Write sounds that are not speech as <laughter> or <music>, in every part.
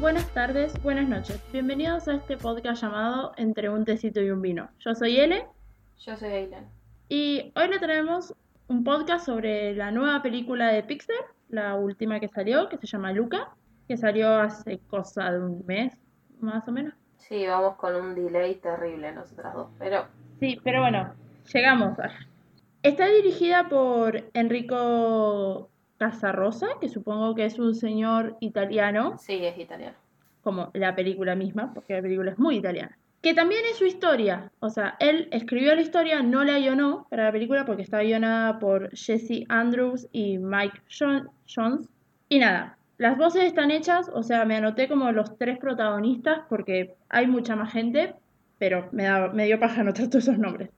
buenas tardes, buenas noches. Bienvenidos a este podcast llamado Entre un tecito y un vino. Yo soy Ele Yo soy Aileen. y hoy le traemos un podcast sobre la nueva película de Pixar, la última que salió, que se llama Luca, que salió hace cosa de un mes, más o menos. Sí, vamos con un delay terrible nosotras dos, pero Sí, pero bueno, llegamos. a- Está dirigida por Enrico Casarosa, que supongo que es un señor italiano, sí, es italiano. como la película misma, porque la película es muy italiana. Que también es su historia, o sea, él escribió la historia, no la guionó para la película porque está guionada por Jesse Andrews y Mike Jon- Jones. Y nada, las voces están hechas, o sea, me anoté como los tres protagonistas porque hay mucha más gente, pero me, da, me dio paja anotar todos esos nombres.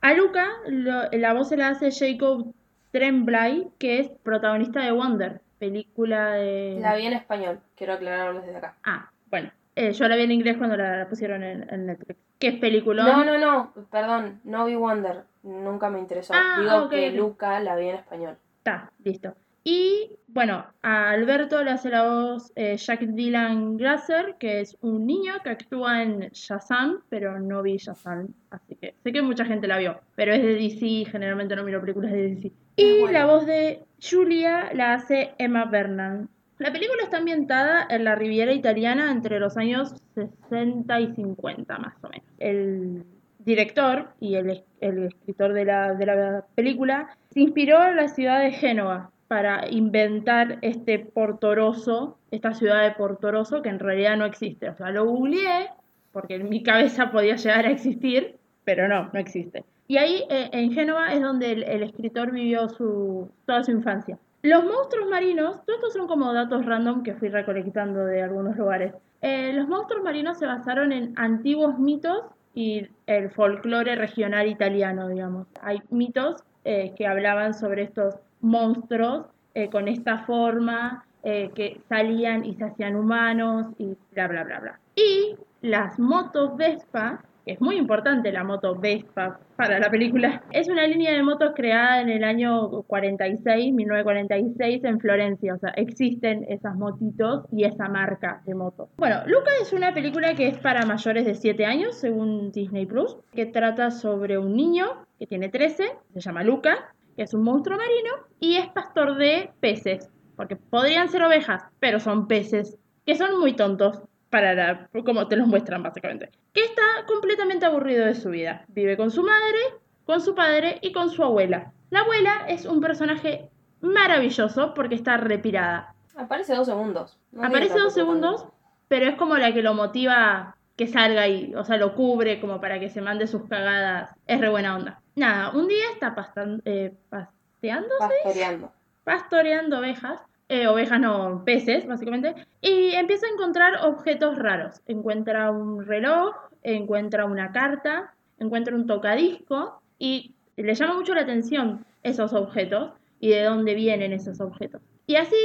A Luca lo- la voz se la hace Jacob Tremblay, que es protagonista de Wonder, película de... La vi en español, quiero aclararlo desde acá. Ah, bueno. Eh, yo la vi en inglés cuando la, la pusieron en, en Netflix. ¿Qué es película? No, no, no, perdón, no vi Wonder, nunca me interesó. Ah, Digo que. Luca la vi en español. Está, listo. Y bueno, a Alberto le hace la voz eh, Jack Dylan Grasser, que es un niño que actúa en Shazam, pero no vi Shazam, así que sé que mucha gente la vio, pero es de DC generalmente no miro películas de DC. Y bueno. la voz de Julia la hace Emma Bernal. La película está ambientada en la Riviera italiana entre los años 60 y 50 más o menos. El director y el, el escritor de la, de la película se inspiró en la ciudad de Génova para inventar este Portoroso, esta ciudad de Portoroso que en realidad no existe. O sea, lo googleé porque en mi cabeza podía llegar a existir, pero no, no existe. Y ahí eh, en Génova es donde el, escritor vivió su, toda su infancia. Los monstruos marinos, todos estos son como datos random que fui recolectando de algunos lugares. Eh, los monstruos marinos se basaron en antiguos mitos y el folclore regional italiano, digamos. Hay mitos eh, que hablaban sobre estos monstruos eh, con esta forma, eh, que salían y se hacían humanos y bla, bla, bla, bla. Y las motos Vespa, que es muy importante la moto Vespa para la película, es una línea de motos creada en el año 46, 1946 en Florencia, o sea, existen esas motitos y esa marca de motos. Bueno, Luca es una película que es para mayores de 7 años, según Disney Plus, que trata sobre un niño que tiene 13, se llama Luca, es un monstruo marino y es pastor de peces, porque podrían ser ovejas, pero son peces, que son muy tontos para la, como te los muestran básicamente. Que está completamente aburrido de su vida. Vive con su madre, con su padre y con su abuela. La abuela es un personaje maravilloso porque está repirada. Aparece dos segundos. No Aparece dos segundos, pero es como la que lo motiva que salga y, o sea, lo cubre como para que se mande sus cagadas. Es re buena onda. Nada, un día está pastan- eh, pasteándose Pastoreando. pastoreando ovejas, eh, ovejas no, peces básicamente, y empieza a encontrar objetos raros. Encuentra un reloj, encuentra una carta, encuentra un tocadisco y le llama mucho la atención esos objetos y de dónde vienen esos objetos. Y así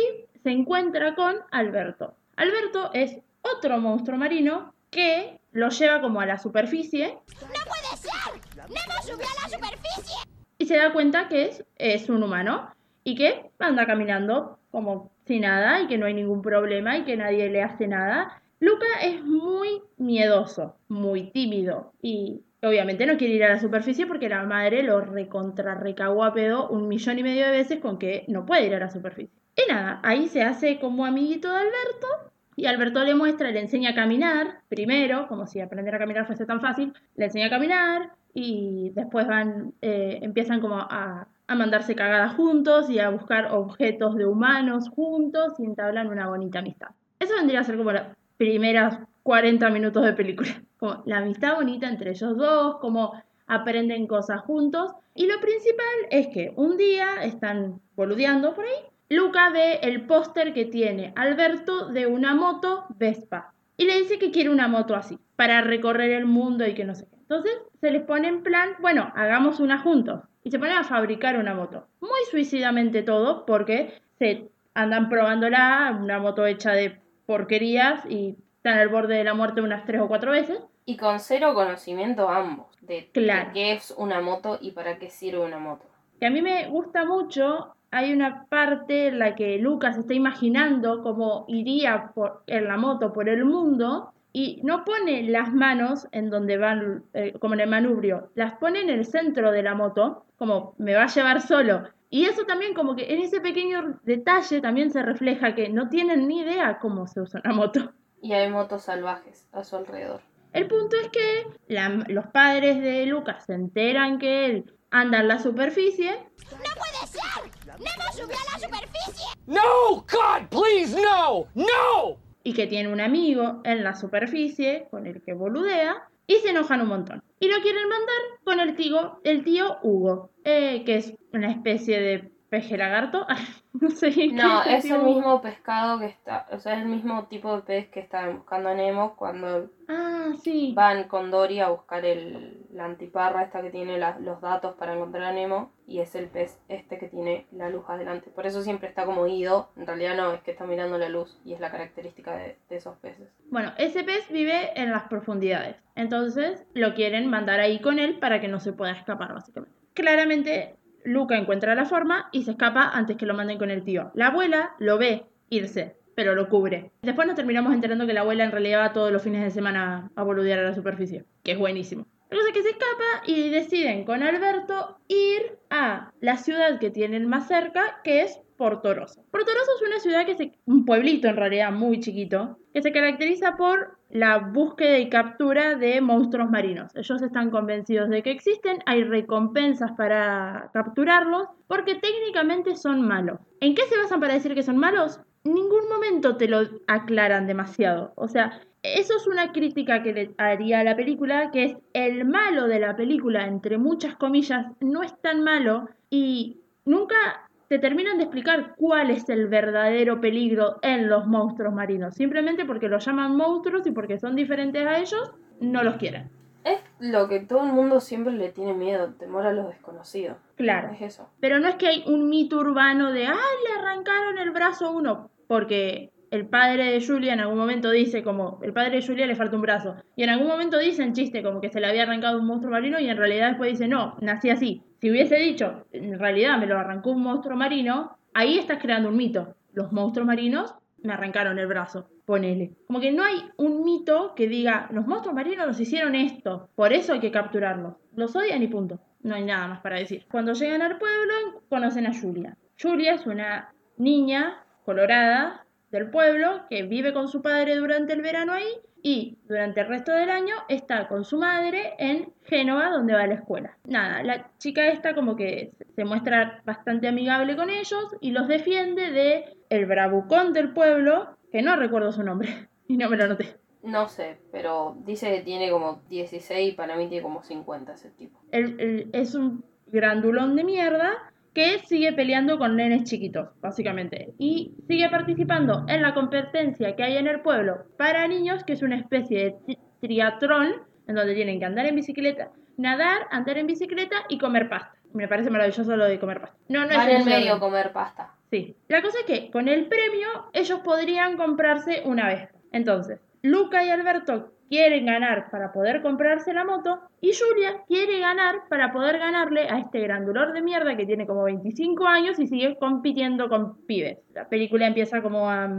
se encuentra con Alberto. Alberto es otro monstruo marino que lo lleva como a la superficie puede ser! ¡Nemo subió a la superficie! y se da cuenta que es, es un humano y que anda caminando como si nada y que no hay ningún problema y que nadie le hace nada. Luca es muy miedoso, muy tímido y obviamente no quiere ir a la superficie porque la madre lo recontra recagó a pedo un millón y medio de veces con que no puede ir a la superficie. Y nada, ahí se hace como amiguito de Alberto y Alberto le muestra, le enseña a caminar primero, como si aprender a caminar fuese tan fácil, le enseña a caminar y después van, eh, empiezan como a, a mandarse cagadas juntos y a buscar objetos de humanos juntos y entablan una bonita amistad. Eso vendría a ser como las primeras 40 minutos de película, <laughs> como la amistad bonita entre ellos dos, como aprenden cosas juntos y lo principal es que un día están boludeando por ahí Luca ve el póster que tiene Alberto de una moto Vespa y le dice que quiere una moto así para recorrer el mundo y que no sé qué. Entonces se les pone en plan, bueno, hagamos una juntos y se ponen a fabricar una moto. Muy suicidamente todo porque se andan probándola, una moto hecha de porquerías y están al borde de la muerte unas tres o cuatro veces. Y con cero conocimiento ambos de, Claro. de qué es una moto y para qué sirve una moto. Que a mí me gusta mucho hay una parte en la que Lucas está imaginando cómo iría por, en la moto por el mundo y no pone las manos en donde van, eh, como en el manubrio, las pone en el centro de la moto, como me va a llevar solo. Y eso también como que en ese pequeño detalle también se refleja que no tienen ni idea cómo se usa una moto. Y hay motos salvajes a su alrededor. El punto es que la- los padres de Lucas se enteran que él anda en la superficie ¡No puede ser! ¡Nemo subió a la superficie! No! God, please, no! No! y que tiene un amigo en la superficie con el que boludea y se enojan un montón. Y lo quieren mandar con el tío, el tío Hugo, eh, que es una especie de peje lagarto. <laughs> no sé. No, es el mismo pescado que está, o sea, es el mismo tipo de pez que estaban buscando a Nemo cuando Ah, sí. van con Dory a buscar el, la antiparra esta que tiene la- los datos para encontrar a Nemo y es el pez este que tiene la luz adelante. Por eso siempre está como ido, en realidad no, es que está mirando la luz y es la característica de, de esos peces. Bueno, ese pez vive en las profundidades. Entonces lo quieren mandar ahí con él para que no se pueda escapar, básicamente. Claramente, Luca encuentra la forma y se escapa antes que lo manden con el tío. La abuela lo ve irse, pero lo cubre. Después nos terminamos enterando que la abuela en realidad va todos los fines de semana a boludear a la superficie, que es buenísimo. La cosa es que se escapa y deciden con Alberto ir a la ciudad que tienen más cerca, que es Portoroso. Portoroso es una ciudad que se, un pueblito en realidad muy chiquito, que se caracteriza por la búsqueda y captura de monstruos marinos. Ellos están convencidos de que existen, hay recompensas para capturarlos, porque técnicamente son malos. ¿En qué se basan para decir que son malos? Ningún momento te lo aclaran demasiado. O sea, eso es una crítica que le haría a la película, que es el malo de la película, entre muchas comillas, no es tan malo y nunca te terminan de explicar cuál es el verdadero peligro en los monstruos marinos. Simplemente porque los llaman monstruos y porque son diferentes a ellos, no los quieren. Es lo que todo el mundo siempre le tiene miedo, temor a lo desconocido. Claro. Es eso. Pero no es que hay un mito urbano de, ah, le arrancaron el brazo a uno, porque el padre de Julia en algún momento dice como, el padre de Julia le falta un brazo. Y en algún momento dice en chiste como que se le había arrancado un monstruo marino y en realidad después dice, no, nací así. Si hubiese dicho, en realidad me lo arrancó un monstruo marino, ahí estás creando un mito. Los monstruos marinos me arrancaron el brazo, ponele. Como que no hay un mito que diga, los monstruos marinos nos hicieron esto, por eso hay que capturarlos. Los odian y punto. No hay nada más para decir. Cuando llegan al pueblo, conocen a Julia. Julia es una niña colorada del pueblo que vive con su padre durante el verano ahí y durante el resto del año está con su madre en Génova donde va a la escuela. Nada, la chica esta como que se muestra bastante amigable con ellos y los defiende de el bravucón del pueblo, que no recuerdo su nombre <laughs> y no me lo anoté. No sé, pero dice que tiene como 16 y para mí tiene como 50 ese tipo. El- el- es un grandulón de mierda que sigue peleando con nenes chiquitos, básicamente. Y sigue participando en la competencia que hay en el pueblo para niños, que es una especie de tri- triatlón, en donde tienen que andar en bicicleta, nadar, andar en bicicleta y comer pasta. Me parece maravilloso lo de comer pasta. No, no es en un medio comer pasta. Sí. La cosa es que con el premio ellos podrían comprarse una vez. Entonces, Luca y Alberto quieren ganar para poder comprarse la moto y Julia quiere ganar para poder ganarle a este grandulor de mierda que tiene como 25 años y sigue compitiendo con pibes. La película empieza como a,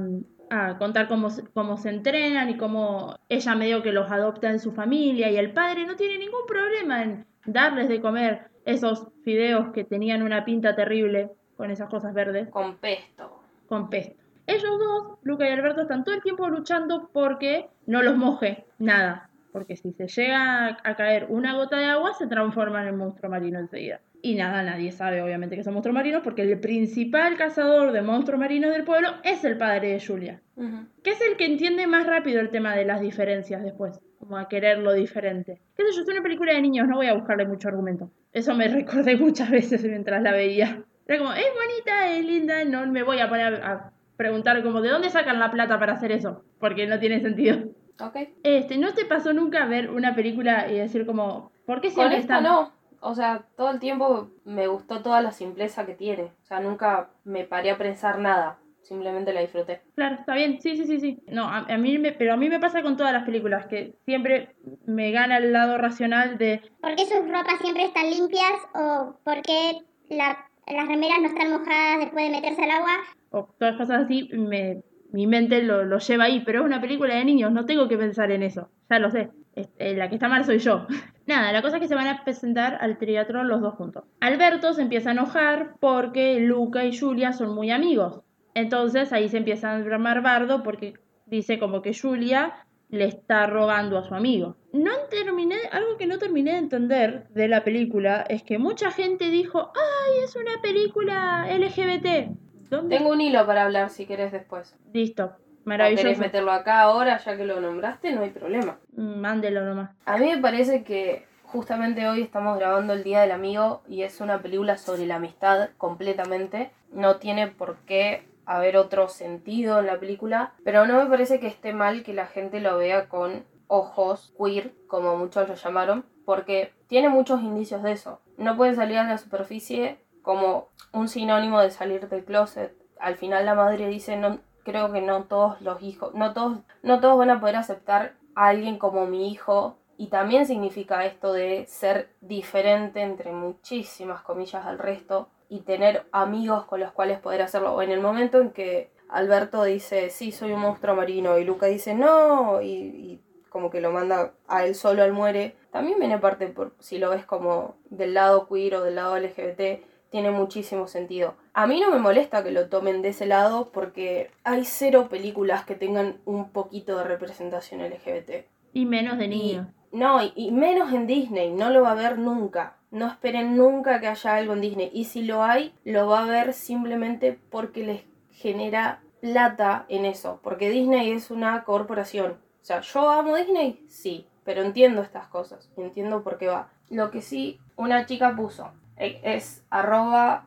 a contar cómo, cómo se entrenan y cómo ella medio que los adopta en su familia y el padre no tiene ningún problema en darles de comer esos fideos que tenían una pinta terrible con esas cosas verdes Con pesto. con pesto. Ellos dos, Luca y Alberto, están todo el tiempo luchando porque no los moje nada. Porque si se llega a caer una gota de agua, se transforman en monstruo marino enseguida. Y nada, nadie sabe obviamente que son monstruos marinos porque el principal cazador de monstruos marinos del pueblo es el padre de Julia. Ujú. Que es el que entiende más rápido el tema de las diferencias después. Como a querer lo diferente. Qué sé yo, es una película de niños, no voy a buscarle mucho argumento. Eso me <laughs> recordé muchas veces mientras la veía. Era como, es bonita, es linda, no me voy a poner a preguntar como, ¿de dónde sacan la plata para hacer eso? Porque no tiene sentido. Ok. Este, ¿no te pasó nunca ver una película y decir como, ¿por qué Con siempre esta están... no. O sea, todo el tiempo me gustó toda la simpleza que tiene. O sea, nunca me paré a pensar nada. Simplemente la disfruté. Claro, está bien, sí, sí, sí, sí. No, a, a mí me, pero a mí me pasa con todas las películas, que siempre me gana el lado racional de, ¿Por qué sus ropas siempre están limpias o por qué la las remeras no están mojadas después de meterse al agua. O todas cosas así, me, mi mente lo, lo lleva ahí, pero es una película de niños, no tengo que pensar en eso, ya lo sé. Este, la que está mal soy yo. <laughs> Nada, la cosa es que se van a presentar al teatro los dos juntos. Alberto se empieza a enojar porque Luca y Julia son muy amigos. Entonces ahí se empieza a armar bardo porque dice como que Julia le está rogando a su amigo. No terminé, algo que no terminé de entender de la película es que mucha gente dijo, ay, es una película LGBT. ¿Dónde? Tengo un hilo para hablar si querés después. Listo, O querés maravilloso. meterlo acá ahora, ya que lo nombraste, no hay problema. Mm, Mándelo nomás. A mí me parece que justamente hoy estamos grabando el Día del Amigo y es una película sobre la amistad completamente. No tiene por qué haber otro sentido en la película, pero no me parece que esté mal que la gente lo vea con ojos queer, como muchos lo llamaron, porque tiene muchos indicios de eso. No pueden salir a la superficie como un sinónimo de salir del closet. Al final la madre dice, no, creo que no todos los hijos, no todos, no todos van a poder aceptar a alguien como mi hijo. Y también significa esto de ser diferente entre muchísimas comillas al resto y tener amigos con los cuales poder hacerlo. O en el momento en que Alberto dice, sí, soy un monstruo marino, y Luca dice, no, y, y como que lo manda a él solo al muere, también viene parte, por, si lo ves como del lado queer o del lado LGBT, tiene muchísimo sentido. A mí no me molesta que lo tomen de ese lado porque hay cero películas que tengan un poquito de representación LGBT. Y menos de niños. no, y, y menos en Disney, no lo va a ver nunca. No esperen nunca que haya algo en Disney. Y si lo hay, lo va a ver simplemente porque les genera plata en eso. Porque Disney es una corporación. O sea, ¿yo amo Disney? Sí, pero entiendo estas cosas. Entiendo por qué va. Lo que sí, una chica puso es arroba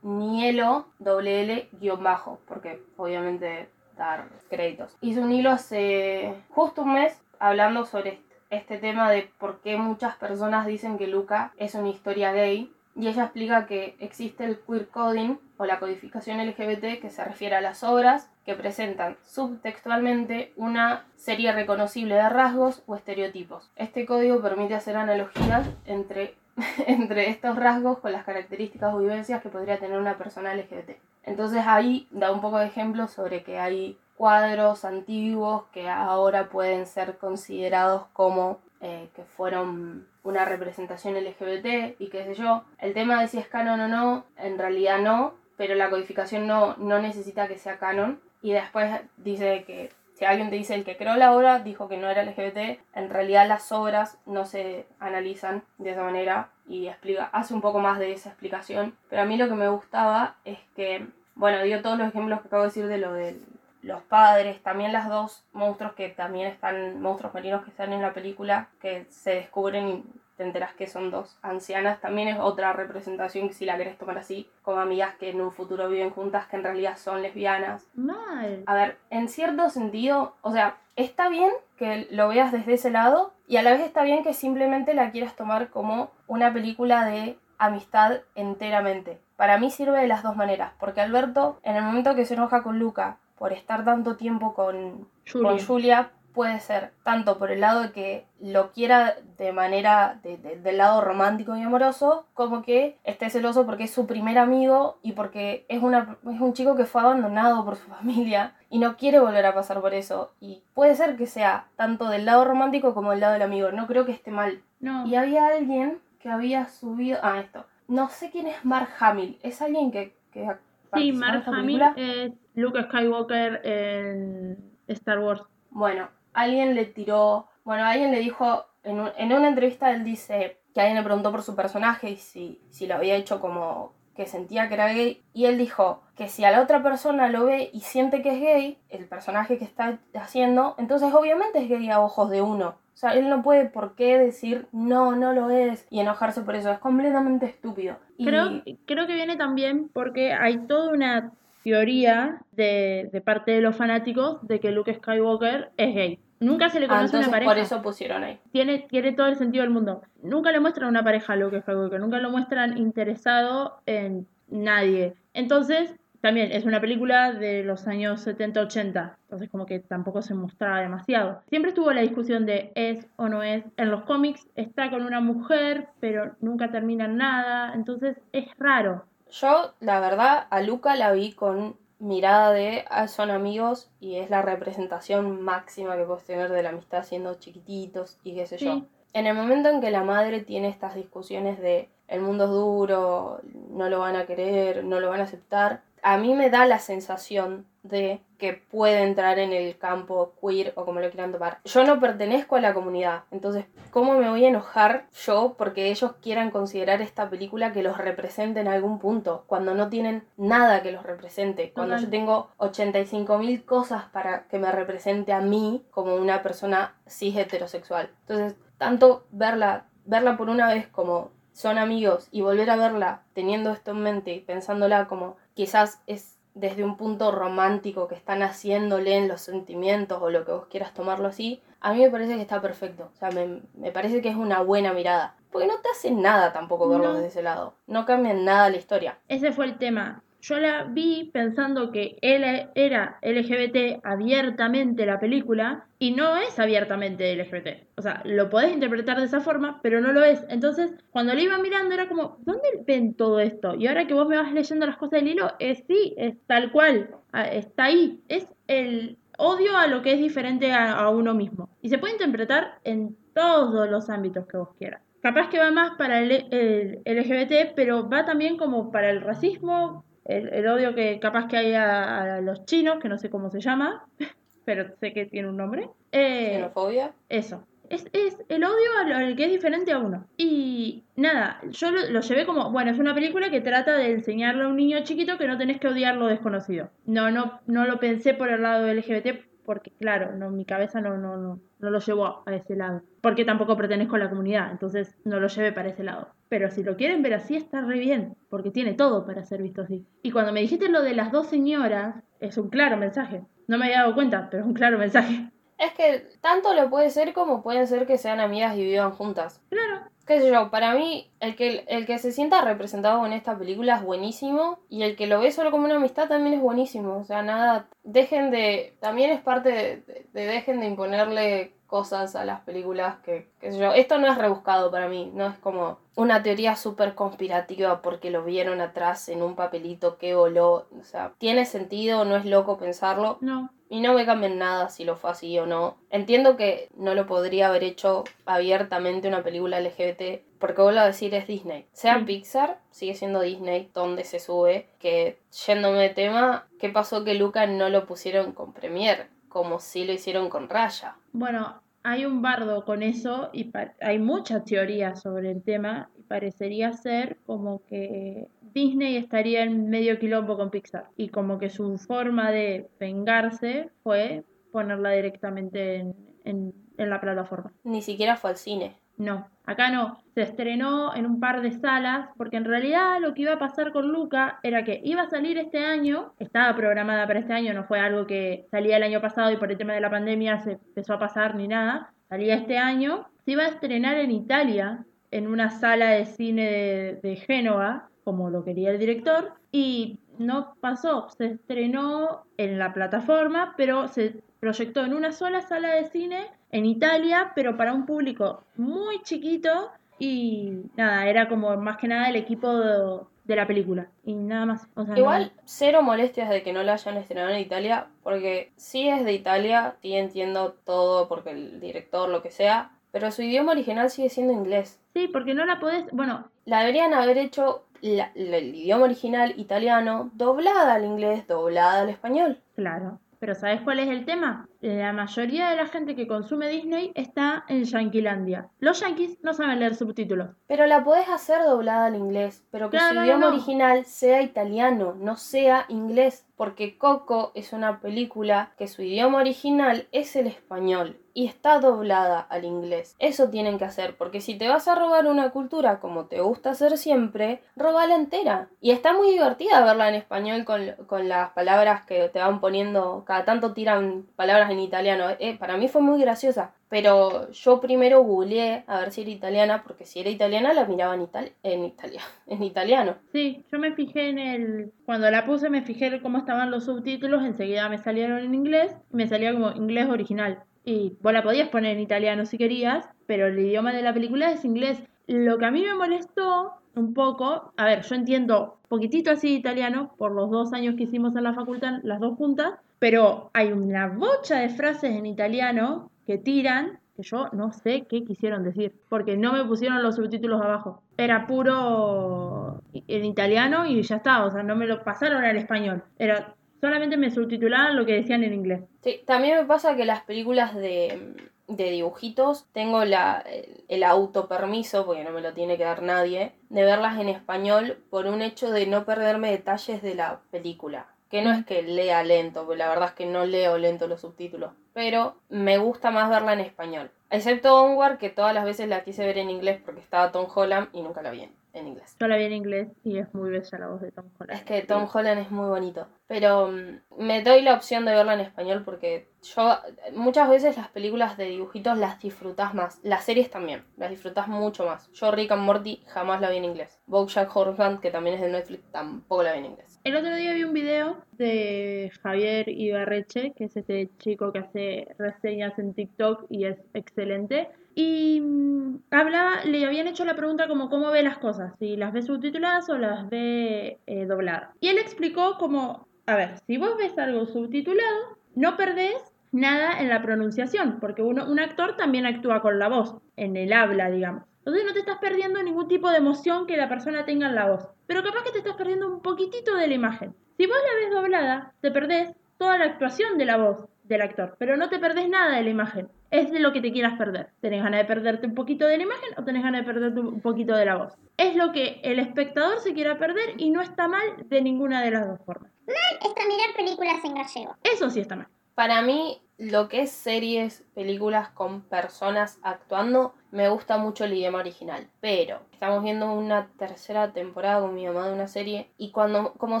cnielo doble L guion bajo. Porque obviamente dar créditos. Hice un hilo hace justo un mes hablando sobre este tema de por qué muchas personas dicen que Luca es una historia gay. Y ella explica que existe el queer coding o la codificación LGBT que se refiere a las obras que presentan subtextualmente una serie reconocible de rasgos o estereotipos. Este código permite hacer analogías entre, <laughs> entre estos rasgos con las características o vivencias que podría tener una persona LGBT. Entonces ahí da un poco de ejemplo sobre que hay cuadros antiguos que ahora pueden ser considerados como eh, que fueron una representación LGBT y qué sé yo. El tema de si es canon o no, en realidad no, pero la codificación no, no necesita que sea canon. Y después dice que si alguien te dice el que creó la obra dijo que no era LGBT, en realidad las obras no se analizan de esa manera y explica, hace un poco más de esa explicación. Pero a mí lo que me gustaba es que, bueno, dio todos los ejemplos que acabo de decir de lo de los padres, también las dos monstruos que también están, monstruos marinos que están en la película, que se descubren te enteras que son dos ancianas, también es otra representación que si la querés tomar así, como amigas que en un futuro viven juntas, que en realidad son lesbianas. Mal. A ver, en cierto sentido, o sea, está bien que lo veas desde ese lado y a la vez está bien que simplemente la quieras tomar como una película de amistad enteramente. Para mí sirve de las dos maneras, porque Alberto, en el momento que se enoja con Luca por estar tanto tiempo con Julia. con Julia, puede ser tanto por el lado de que lo quiera de manera de- de- del lado romántico y amoroso, como que esté celoso porque es su primer amigo y porque es, una, es un chico que fue abandonado por su <laughs> familia y no quiere volver a pasar por eso. Y puede ser que sea tanto del lado romántico como del lado del amigo, no creo que esté mal. No. Y había alguien que había subido... Ah, esto. No sé quién es Mark Hamill. Es alguien que... que Sí, Mark Hamill es Luke Skywalker en Star Wars. Bueno, alguien le tiró, bueno, alguien le dijo, en, un- en una entrevista él dice que alguien le preguntó por su personaje y si, si lo había hecho como que sentía que era gay, y él dijo que si a la otra persona lo ve y siente que es gay, el personaje que está haciendo, entonces obviamente es gay a ojos de uno. O sea, él no puede por qué decir no, no lo es y enojarse por eso. Es completamente estúpido. Creo, creo que viene también porque hay toda una teoría de, de parte de los fanáticos de que Luke Skywalker es gay. Nunca se le Ah, conoce entonces una pareja. por eso pusieron ahí. Tiene, tiene todo el sentido del mundo. Nunca le muestran una pareja a Luke Skywalker, nunca lo muestran interesado en nadie. Entonces, también es una película de los años 70-80, entonces como que tampoco se mostraba demasiado. Siempre estuvo la discusión de es o no es. En los cómics está con una mujer, pero nunca termina en nada, entonces es raro. Yo, la verdad, a Luca la vi con mirada de ah, son amigos y es la representación máxima que puedes tener de la amistad siendo chiquititos y qué sé yo. En el momento en que la madre tiene estas discusiones de el mundo es duro, no lo van a querer, no lo van a aceptar, a mí me da la sensación de que puede entrar en el campo queer o como lo quieran tomar. Yo no pertenezco a la comunidad, entonces, ¿cómo me voy a enojar yo porque ellos quieran considerar esta película que los represente en algún punto, cuando no tienen nada que los represente, cuando Total. yo tengo 85 mil cosas para que me represente a mí como una persona cis heterosexual? Entonces, tanto verla, verla por una vez como son amigos y volver a verla teniendo esto en mente y pensándola como quizás es desde un punto romántico que están haciéndole en los sentimientos o lo que vos quieras tomarlo así, a mí me parece que está perfecto. O sea, me, me parece que es una buena mirada. Porque no te hace nada tampoco verlo No. desde ese lado. No cambia en nada la historia. Ese fue el tema. Yo la vi pensando que él era LGBT abiertamente la película y no es abiertamente LGBT. O sea, lo podés interpretar de esa forma, pero no lo es. Entonces, cuando lo iba mirando era como, ¿dónde ven todo esto? Y ahora que vos me vas leyendo las cosas del hilo, es sí, es tal cual. Ah, Está ahí. Es el odio a lo que es diferente a, a uno mismo. Y se puede interpretar en todos los ámbitos que vos quieras. Capaz que va más para el, el LGBT, pero va también como para el racismo, el, el odio que capaz que hay a, a los chinos, que no sé cómo se llama, <laughs> pero sé que tiene un nombre. Eh, Xenofobia. eso. Es, es el odio al, que es diferente a uno. Y nada, yo lo, lo llevé como, bueno, es una película que trata de enseñarle a un niño chiquito que no tenés que odiar lo desconocido. No, no, no lo pensé por el lado LGBT porque, claro, no, mi cabeza no, no, no, no lo llevó a ese lado. Porque tampoco pertenezco a la comunidad, entonces no lo llevé para ese lado. Pero si lo quieren ver así, está re bien, porque tiene todo para ser visto así. Y cuando me dijiste lo de las dos señoras, es un claro mensaje. No me había dado cuenta, pero es un claro mensaje. Es que tanto lo puede ser como pueden ser que sean amigas y vivan juntas. Claro, qué sé yo, para mí el que, el que se sienta representado en esta película es buenísimo y el que lo ve solo como una amistad también es buenísimo. O sea, nada, dejen de, también es parte de, de- de dejen de imponerle cosas a las películas que, qué sé yo, esto no es rebuscado para mí, no es como una teoría súper conspirativa porque lo vieron atrás en un papelito que voló, o sea, tiene sentido, no es loco pensarlo, no. y no me cambian nada si lo fue así o no. Entiendo que no lo podría haber hecho abiertamente una película LGBT, porque vuelvo a decir es Disney. Sea Sí. Pixar, sigue siendo Disney, donde se sube. Que yéndome de tema, ¿qué pasó que Luca no lo pusieron con Premiere? Como si lo hicieron con Raya. Bueno, hay un bardo con eso y hay muchas teorías sobre el tema y parecería ser como que Disney estaría en medio quilombo con Pixar y como que su forma de vengarse fue ponerla directamente en, en- en la plataforma. Ni siquiera fue al cine. No, acá no. Se estrenó en un par de salas porque en realidad lo que iba a pasar con Luca era que iba a salir este año, estaba programada para este año, no fue algo que salía el año pasado y por el tema de la pandemia se empezó a pasar ni nada. Salía este año, se iba a estrenar en Italia, en una sala de cine de, de Génova, como lo quería el director, y no pasó. Se estrenó en la plataforma, pero se proyectó en una sola sala de cine en Italia, pero para un público muy chiquito y nada, era como más que nada el equipo de, de la película y nada más. O sea, Igual, cero molestias de que no la hayan estrenado en Italia, porque sí es de Italia, sí entiendo todo, porque el director, lo que sea, pero su idioma original sigue siendo inglés. Sí, porque no la podés, bueno, La deberían haber hecho la- la- el idioma original italiano, doblada al inglés, doblada al español. claro. Pero ¿sabes cuál es el tema? La mayoría de la gente que consume Disney está en Yanquilandia. Los yankees no saben leer subtítulos. Pero la podés hacer doblada al inglés, pero que Claro, su no, idioma no. original sea italiano, no sea inglés. Porque Coco es una película que su idioma original es el español y está doblada al inglés. Eso tienen que hacer, porque si te vas a robar una cultura como te gusta hacer siempre, robala entera. Y está muy divertida verla en español con, con las palabras que te van poniendo, cada tanto tiran palabras en italiano. Eh, para mí fue muy graciosa. Pero yo primero googleé a ver si era italiana, porque si era italiana la miraba en, itali en, italia <laughs> en italiano. Sí, yo me fijé en el... Cuando la puse me fijé cómo estaban los subtítulos, enseguida me salieron en inglés, me salía como inglés original. Y vos la podías poner en italiano si querías, pero el idioma de la película es inglés. Lo que a mí me molestó un poco, a ver, yo entiendo poquitito así italiano por los dos años que hicimos en la facultad, las dos juntas, pero hay una bocha de frases en italiano que tiran que yo no sé qué quisieron decir, porque no me pusieron los subtítulos abajo. Era puro en italiano y ya está, o sea, no me lo pasaron al español. Era solamente me subtitulaban lo que decían en inglés. Sí, también me pasa que las películas de de dibujitos, tengo la, el autopermiso, porque no me lo tiene que dar nadie, de verlas en español por un hecho de no perderme detalles de la película. Que no es que lea lento, porque la verdad es que no leo lento los subtítulos, pero me gusta más verla en español. Excepto Onward, que todas las veces la quise ver en inglés porque estaba Tom Holland y nunca la vi en inglés. Yo la vi en inglés y es muy bella la voz de Tom Holland. Es que Tom Holland es muy bonito. Pero mm, me doy la opción de verla en español porque yo muchas veces las películas de dibujitos las disfrutas más. Las series también, las disfrutas mucho más. Yo Rick and Morty jamás la vi en inglés. Bojack Horseman, que también es de Netflix, tampoco la vi en inglés. El otro día vi un video de Javier Ibarreche, que es este chico que hace reseñas en TikTok y es excelente. Y mm, hablaba, le habían hecho la pregunta como cómo ve las cosas, si las ve subtituladas o las ve eh, dobladas. Y él explicó como a ver, si vos ves algo subtitulado, no perdés nada en la pronunciación, porque uno, un actor también actúa con la voz, en el habla, digamos. Entonces no te estás perdiendo ningún tipo de emoción que la persona tenga en la voz. Pero capaz que te estás perdiendo un poquitito de la imagen. Si vos la ves doblada, te perdés toda la actuación de la voz del actor, pero no te perdés nada de la imagen. Es de lo que te quieras perder. ¿Tenés ganas de perderte un poquito de la imagen o tenés ganas de perderte un poquito de la voz? Es lo que el espectador se quiera perder y no está mal de ninguna de las dos formas. Mal está mirar películas en gallego. Eso sí está mal. Para mí, lo que es series, películas con personas actuando, me gusta mucho el idioma original. Pero estamos viendo una tercera temporada con mi mamá de una serie y cuando, como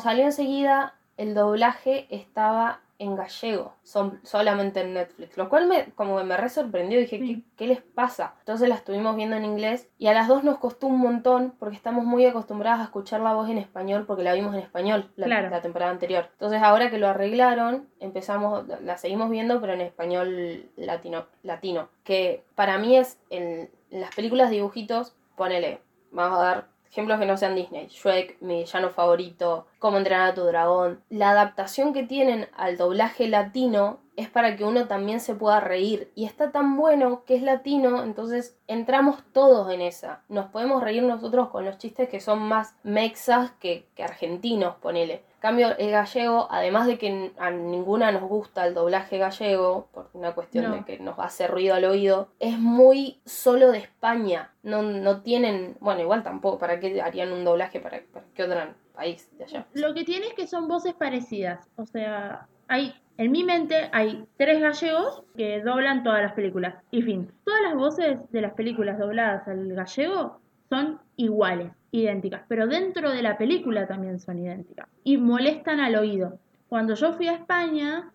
salió enseguida, el doblaje estaba en gallego, son solamente en Netflix, lo cual me como que me re sorprendió, dije, ¿qué, les pasa? Entonces la estuvimos viendo en inglés y a las dos nos costó un montón porque estamos muy acostumbradas a escuchar la voz en español porque la vimos en español la, la temporada anterior. Entonces ahora que lo arreglaron, empezamos, la seguimos viendo pero en español latino, latino que para mí es en las películas dibujitos, ponele, vamos a dar ejemplos que no sean Disney, Shrek, mi villano favorito, Cómo entrenar a tu dragón. La adaptación que tienen al doblaje latino es para que uno también se pueda reír. Y está tan bueno que es latino, entonces entramos todos en esa. Nos podemos reír nosotros con los chistes que son más mexas que, que argentinos, ponele cambio, el gallego, además de que a ninguna nos gusta el doblaje gallego, por una cuestión de que nos hace ruido al oído, es muy solo de España. No, no tienen, bueno, igual tampoco, ¿para qué harían un doblaje para, para qué otro país de allá? Lo que tiene es que son voces parecidas, o sea, hay en mi mente hay tres gallegos que doblan todas las películas. Y fin, todas las voces de las películas dobladas al gallego son iguales, idénticas, pero dentro de la película también son idénticas y molestan al oído. Cuando yo fui a España,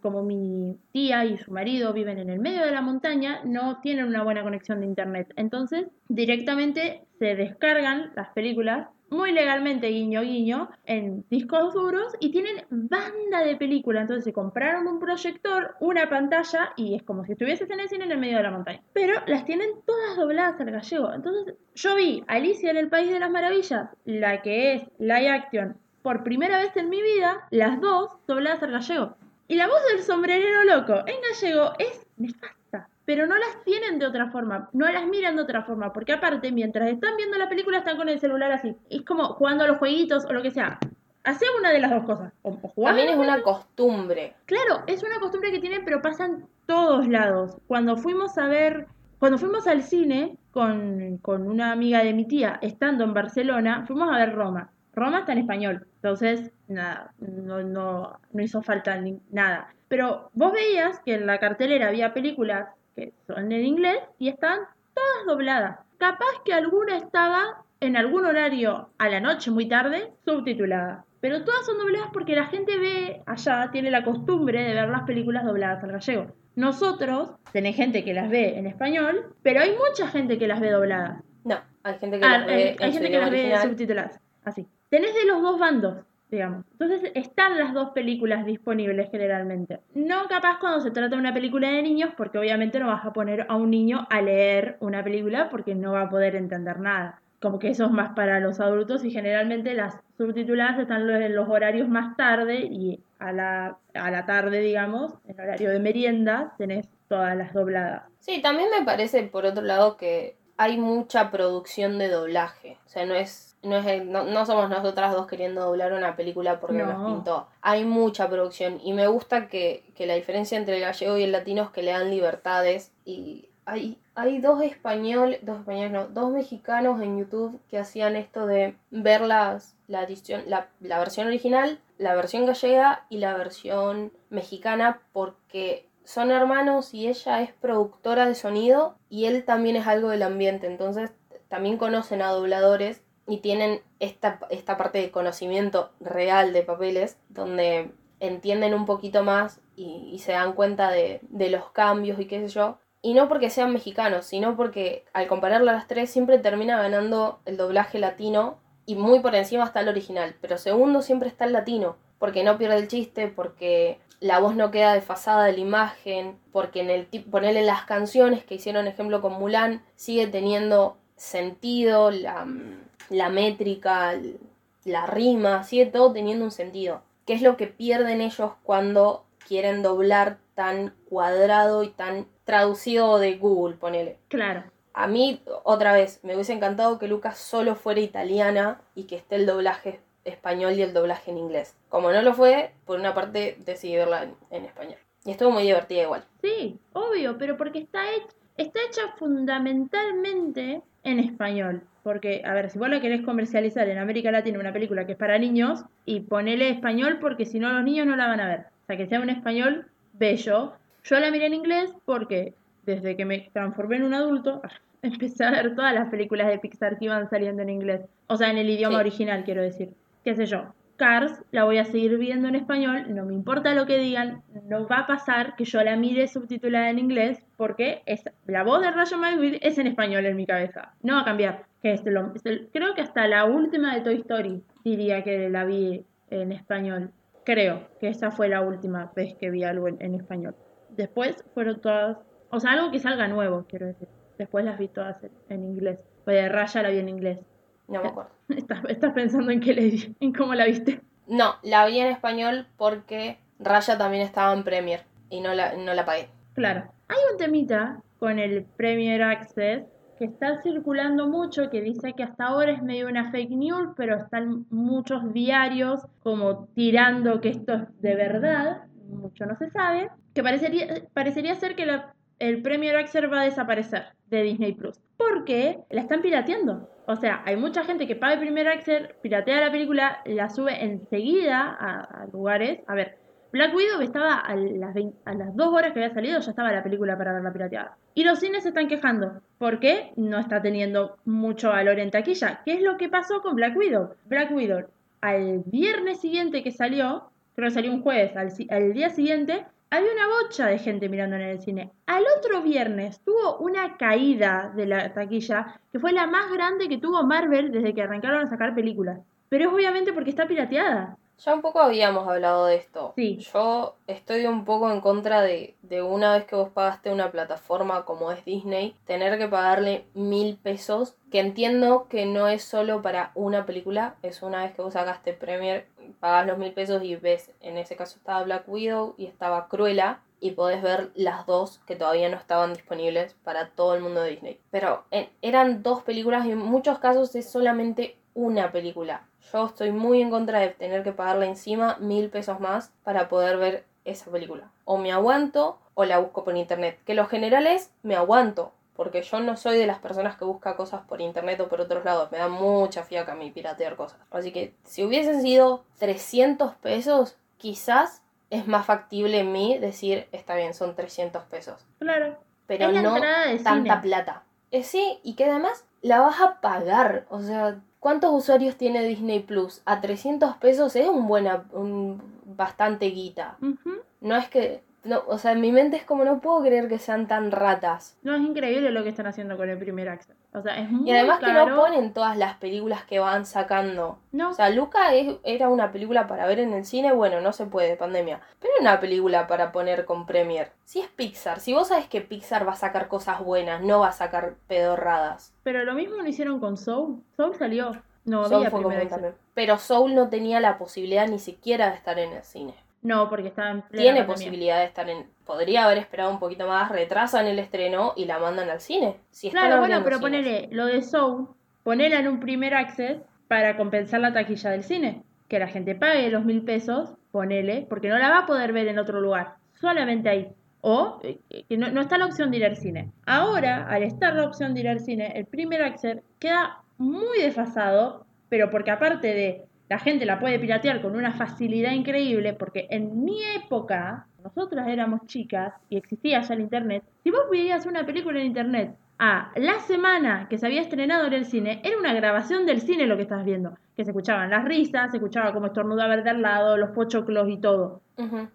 como mi tía y su marido viven en el medio de la montaña, no tienen una buena conexión de internet. Entonces, directamente se descargan las películas muy legalmente, guiño guiño, en discos duros y tienen banda de películas. Entonces se compraron un proyector, una pantalla y es como si estuvieses en el cine en el medio de la montaña. Pero las tienen todas dobladas al gallego. Entonces yo vi Alicia en el País de las Maravillas, la que es live action, por primera vez en mi vida, las dos dobladas al gallego. Y la voz del sombrerero loco en gallego es nefasta pero no las tienen de otra forma, no las miran de otra forma, porque aparte, mientras están viendo la película, están con el celular así. Es como jugando a los jueguitos o lo que sea. Hace una de las dos cosas. También es una costumbre. Claro, es una costumbre que tienen, pero pasa en todos lados. Cuando fuimos a ver, cuando fuimos al cine con, con una amiga de mi tía, estando en Barcelona, fuimos a ver Roma. Roma está en español, entonces nada, no, no, no hizo falta ni, nada. Pero vos veías que en la cartelera había películas que son en inglés y están todas dobladas. Capaz que alguna estaba en algún horario a la noche muy tarde subtitulada. Pero todas son dobladas porque la gente ve allá, tiene la costumbre de ver las películas dobladas al gallego. Nosotros, tenés gente que las ve en español, pero hay mucha gente que las ve dobladas. No, hay gente que Ah, las hay, ve hay su gente que las ve subtituladas. Así. Tenés de los dos bandos, digamos. Entonces están las dos películas disponibles generalmente. No capaz cuando se trata de una película de niños, porque obviamente no vas a poner a un niño a leer una película porque no va a poder entender nada. Como que eso es más para los adultos y generalmente las subtituladas están en los horarios más tarde y a la, a la tarde, digamos, en horario de merienda, tenés todas las dobladas. Sí, también me parece, por otro lado, que hay mucha producción de doblaje. O sea, no es, no es el- no, no somos nosotras dos queriendo doblar una película porque No. nos pintó. Hay mucha producción. Y me gusta que, que la diferencia entre el gallego y el latino es que le dan libertades. Y hay, hay dos españoles, dos españoles no, dos mexicanos en YouTube que hacían esto de ver las, la edición, la, la versión original, la versión gallega y la versión mexicana porque son hermanos y ella es productora de sonido y él también es algo del ambiente, entonces también conocen a dobladores y tienen esta, esta parte de conocimiento real de papeles donde entienden un poquito más y, se dan cuenta de, de los cambios y qué sé yo. Y no porque sean mexicanos, sino porque al compararla a las tres siempre termina ganando el doblaje latino y muy por encima está el original, pero segundo siempre está el latino, porque no pierde el chiste, porque la voz no queda desfasada de la imagen, porque en el ponerle las canciones que hicieron ejemplo con Mulan sigue teniendo sentido, la, la métrica, la rima, sigue todo teniendo un sentido. ¿Qué es lo que pierden ellos cuando quieren doblar tan cuadrado y tan traducido de Google, ponele? Claro. A mí, otra vez, me hubiese encantado que Lucas solo fuera italiana y que esté el doblaje español y el doblaje en inglés. Como no lo fue, por una parte decidí verla en, en español. Y estuvo muy divertida igual. Sí, obvio, pero porque está hecha, está hecha fundamentalmente en español. Porque, a ver, si vos la querés comercializar en América Latina una película que es para niños, y ponele español porque si no los niños no la van a ver. O sea, que sea un español bello. Yo la miré en inglés porque desde que me transformé en un adulto, <laughs> empecé a ver todas las películas de Pixar que iban saliendo en inglés. O sea, en el idioma Sí. original, quiero decir. ¿Qué sé yo? Cars la voy a seguir viendo en español, no me importa lo que digan, no va a pasar que yo la mire subtitulada en inglés porque es, la voz de Rayo McQueen es en español en mi cabeza. No va a cambiar. Que es lo- es creo que hasta la última de Toy Story diría que la vi en español. Creo que esa fue la última vez que vi algo en, español. Después fueron todas, o sea, algo que salga nuevo, quiero decir. Después las vi todas en, en inglés. Pues de Raya la vi en inglés. No me acuerdo. <laughs> Estás, estás pensando en qué le en cómo la viste. No, la vi en español porque Raya también estaba en Premiere y no la, no la pagué. Claro. Hay un temita con el Premier Access que está circulando mucho, que dice que hasta ahora es medio una fake news, pero están muchos diarios como tirando que esto es de verdad, mucho no se sabe, que parecería, parecería ser que la- el Premier Access va a desaparecer de Disney Plus, porque la están pirateando. O sea, hay mucha gente que paga el Premier Access, piratea la película, la sube enseguida a, a lugares. A ver, Black Widow estaba a las, 20 a las dos horas que había salido, ya estaba la película para verla pirateada. Y los cines se están quejando, porque no está teniendo mucho valor en taquilla. ¿Qué es lo que pasó con Black Widow? Black Widow, al viernes siguiente que salió, creo que salió un jueves, al, al día siguiente, había una bocha de gente mirando en el cine. Al otro viernes tuvo una caída de la taquilla, que fue la más grande que tuvo Marvel desde que arrancaron a sacar películas. Pero es obviamente porque está pirateada. Ya un poco habíamos hablado de esto. Sí. Yo estoy un poco en contra de, de una vez que vos pagaste una plataforma como es Disney, tener que pagarle mil pesos, que entiendo que no es solo para una película, es una vez que vos sacaste Premier, pagás los mil pesos y ves, en ese caso estaba Black Widow y estaba Cruella, y podés ver las dos que todavía no estaban disponibles para todo el mundo de Disney. Pero eran dos películas y en muchos casos es solamente una película. Yo estoy muy en contra de tener que pagarle encima mil pesos más para poder ver esa película. O me aguanto o la busco por internet. Que lo general es me aguanto. Porque yo no soy de las personas que busca cosas por internet o por otros lados. Me da mucha fiaca a mí piratear cosas. Así que si hubiesen sido 300 pesos, quizás es más factible en mí decir, está bien, son 300 pesos. Claro. Pero Es no tanta cine. plata. Eh, sí, y que además la vas a pagar. O sea, ¿Cuántos usuarios tiene Disney Plus? A 300 pesos es un buena, un bastante guita. No es que, no, o sea, en mi mente es como no puedo creer que sean tan ratas. No, es increíble lo que están haciendo con el primer Access. O sea, es muy Y además caro. que no ponen todas las películas que van sacando. No, O sea, Luca es- era una película para ver en el cine, bueno, no se puede, pandemia. Pero era una película para poner con Premiere. Si es Pixar, si vos sabes que Pixar va a sacar cosas buenas, no va a sacar pedorradas. pero lo mismo lo hicieron con Soul. Soul salió. No Soul había fue. Pero Soul no tenía la posibilidad ni siquiera de estar en el cine. No, porque estaba en plena Tiene pandemia. posibilidad de estar en. Podría haber esperado un poquito más, retrasan el estreno y la mandan al cine. Si Claro, bueno, pero cines. ponele lo de Soul, ponela en un primer access para compensar la taquilla del cine. Que la gente pague los mil pesos, ponele, porque no la va a poder ver en otro lugar, solamente ahí. O eh, que no, no está la opción de ir al cine. Ahora, al estar la opción de ir al cine, el primer access queda muy desfasado, pero porque aparte de la gente la puede piratear con una facilidad increíble, porque en mi época, nosotras éramos chicas y existía ya el internet, si vos veías una película en internet a la semana que se había estrenado en el cine, era una grabación del cine lo que estabas viendo, que se escuchaban las risas, se escuchaba cómo estornudaba el de al lado, los pochoclos y todo.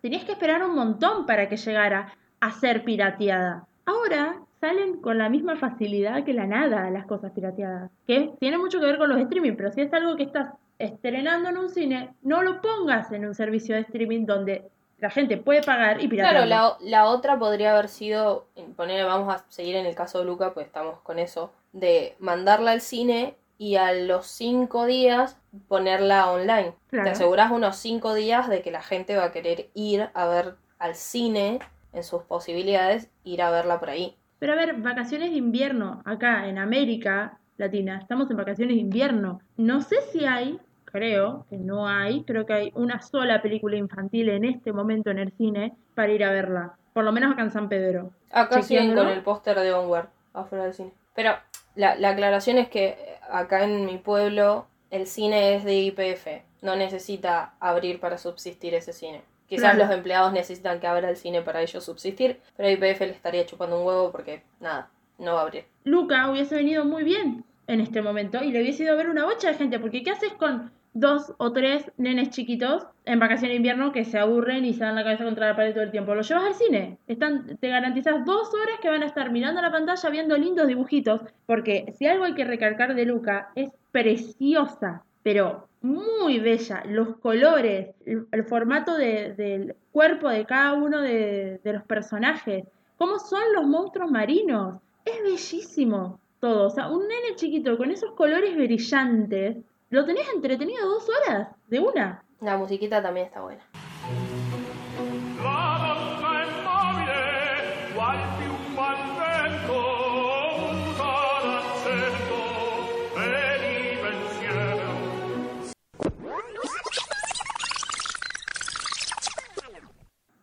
Tenías que esperar un montón para que llegara a ser pirateada. Ahora salen con la misma facilidad que la nada las cosas pirateadas. Que tiene mucho que ver con los streaming, pero si es algo que estás estrenando en un cine, no lo pongas en un servicio de streaming donde la gente puede pagar y piratear. Claro, la, la otra podría haber sido, poner, vamos a seguir en el caso de Luca, pues estamos con eso, de mandarla al cine y a los cinco días ponerla online. Claro. Te aseguras unos cinco días de que la gente va a querer ir a ver al cine en sus posibilidades, ir a verla por ahí. Pero a ver, vacaciones de invierno, acá en América Latina, estamos en vacaciones de invierno. No sé si hay, creo que no hay, creo que hay una sola película infantil en este momento en el cine para ir a verla. Por lo menos acá en San Pedro. Acá siguen con el póster de Onward afuera del cine. Pero la, la aclaración es que acá en mi pueblo el cine es de IPF. No necesita abrir para subsistir ese cine. Quizás Claro. los empleados necesitan que abra el cine para ellos subsistir, pero IPF le estaría chupando un huevo porque nada, no va a abrir. Luca hubiese venido muy bien en este momento y le hubiese ido a ver una bocha de gente, porque ¿qué haces con dos o tres nenes chiquitos en vacaciones de invierno que se aburren y se dan la cabeza contra la pared todo el tiempo? Los llevas al cine, Están, te garantizas dos horas que van a estar mirando la pantalla viendo lindos dibujitos, porque si algo hay que recalcar de Luca es preciosa, pero muy bella, los colores, el, el formato de- del cuerpo de cada uno de, de los personajes, cómo son los monstruos marinos, es bellísimo todo. O sea, un nene chiquito con esos colores brillantes, lo tenés entretenido dos horas, de una. La musiquita también está buena.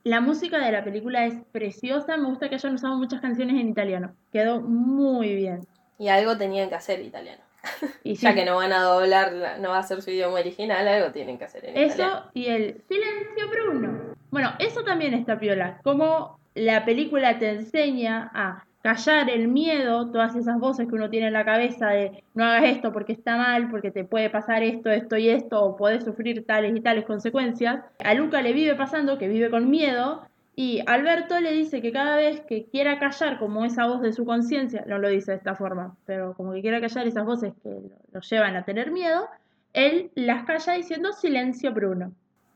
La música de la película es preciosa, me gusta que hayan usado muchas canciones en italiano, quedó muy bien. Y algo tenían que hacer italiano. Y Ya sí, que no van a doblar, la- no va a ser su idioma original, algo tienen que hacer en italiano. Eso y el silencio Bruno. Bueno, eso también está piola. Como la película te enseña a callar el miedo, todas esas voces que uno tiene en la cabeza de no hagas esto porque está mal, porque te puede pasar esto, esto y esto, o podés sufrir tales y tales consecuencias. A Luca le vive pasando que vive con miedo. Y Alberto le dice que cada vez que quiera callar como esa voz de su conciencia, no lo dice de esta forma, pero como que quiera callar esas voces que lo, llevan a tener miedo, él las calla diciendo silencio Bruno,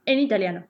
en italiano.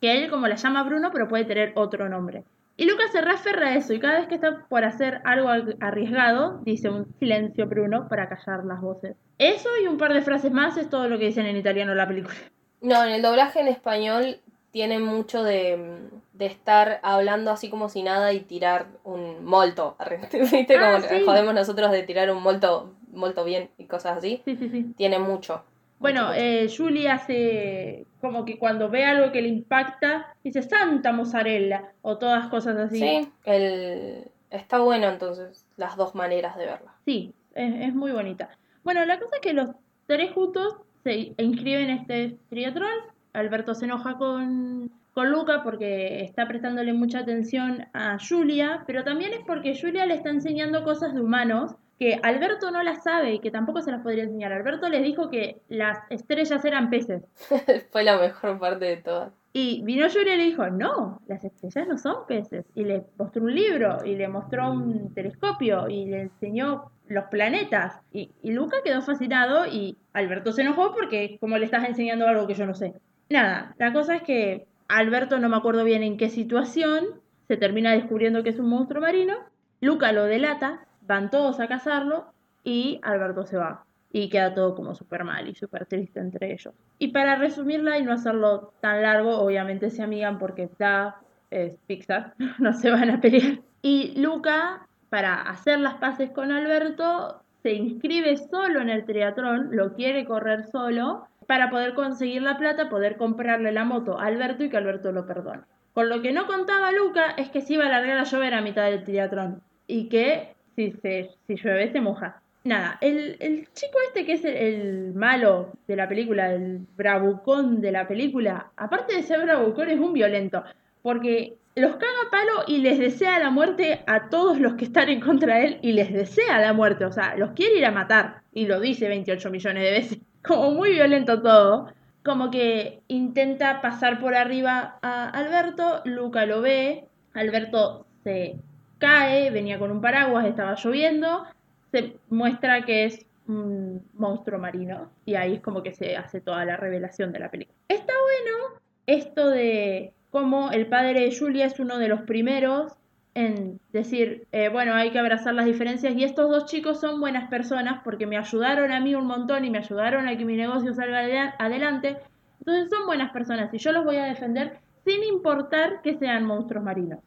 Que él como la llama Bruno, pero puede tener otro nombre. Y Lucas se referra a eso y cada vez que está por hacer algo ar- arriesgado, dice un silencio Bruno para callar las voces. Eso y un par de frases más es todo lo que dicen en italiano en la película. No, en el doblaje en español tiene mucho de, de estar hablando así como si nada y tirar un molto. <laughs> ¿Viste? Ah, como sí. jodemos nosotros de tirar un molto, molto bien y cosas así. Sí, sí, sí. Tiene mucho. Bueno, mucho, mucho. eh, Julie hace como que cuando ve algo que le impacta, dice Santa mozzarella o todas cosas así. Sí, el... está bueno entonces las dos maneras de verla. Sí, es, es muy bonita. Bueno, la cosa es que los tres juntos se inscriben en este triatlón. Alberto se enoja con, con Luca porque está prestándole mucha atención a Julia, pero también es porque Julia le está enseñando cosas de humanos que Alberto no las sabe y que tampoco se las podría enseñar. Alberto les dijo que las estrellas eran peces. <laughs> Fue la mejor parte de todas. Y vino Julia y le dijo, no, las estrellas no son peces. Y le mostró un libro, y le mostró un telescopio, y le enseñó los planetas. Y, y Luca quedó fascinado y Alberto se enojó porque como le estás enseñando algo que yo no sé. Nada, la cosa es que Alberto no me acuerdo bien en qué situación, se termina descubriendo que es un monstruo marino. Luca lo delata, van todos a cazarlo y Alberto se va. Y queda todo como súper mal y súper triste entre ellos. Y para resumirla y no hacerlo tan largo, obviamente se amigan porque da es Pixar, <laughs> no se van a pelear. Y Luca, para hacer las paces con Alberto, se inscribe solo en el triatlón, lo quiere correr solo, para poder conseguir la plata, poder comprarle la moto a Alberto y que Alberto lo perdone. Con lo que no contaba Luca es que se iba a largar a llover a mitad del triatlón y que si, se, si llueve se moja. Nada, el, el chico este que es el, malo de la película, el bravucón de la película, aparte de ser bravucón es un violento, porque los caga a palo y les desea la muerte a todos los que están en contra de él y les desea la muerte, o sea, los quiere ir a matar y lo dice 28 millones de veces, como muy violento todo, como que intenta pasar por arriba a Alberto, Luca lo ve, Alberto se cae, venía con un paraguas, estaba lloviendo, se muestra que es un monstruo marino y ahí es como que se hace toda la revelación de la película. Está bueno esto de cómo el padre de Julia es uno de los primeros en decir, eh, bueno, hay que abrazar las diferencias y estos dos chicos son buenas personas porque me ayudaron a mí un montón y me ayudaron a que mi negocio salga adela- adelante. Entonces son buenas personas y yo los voy a defender sin importar que sean monstruos marinos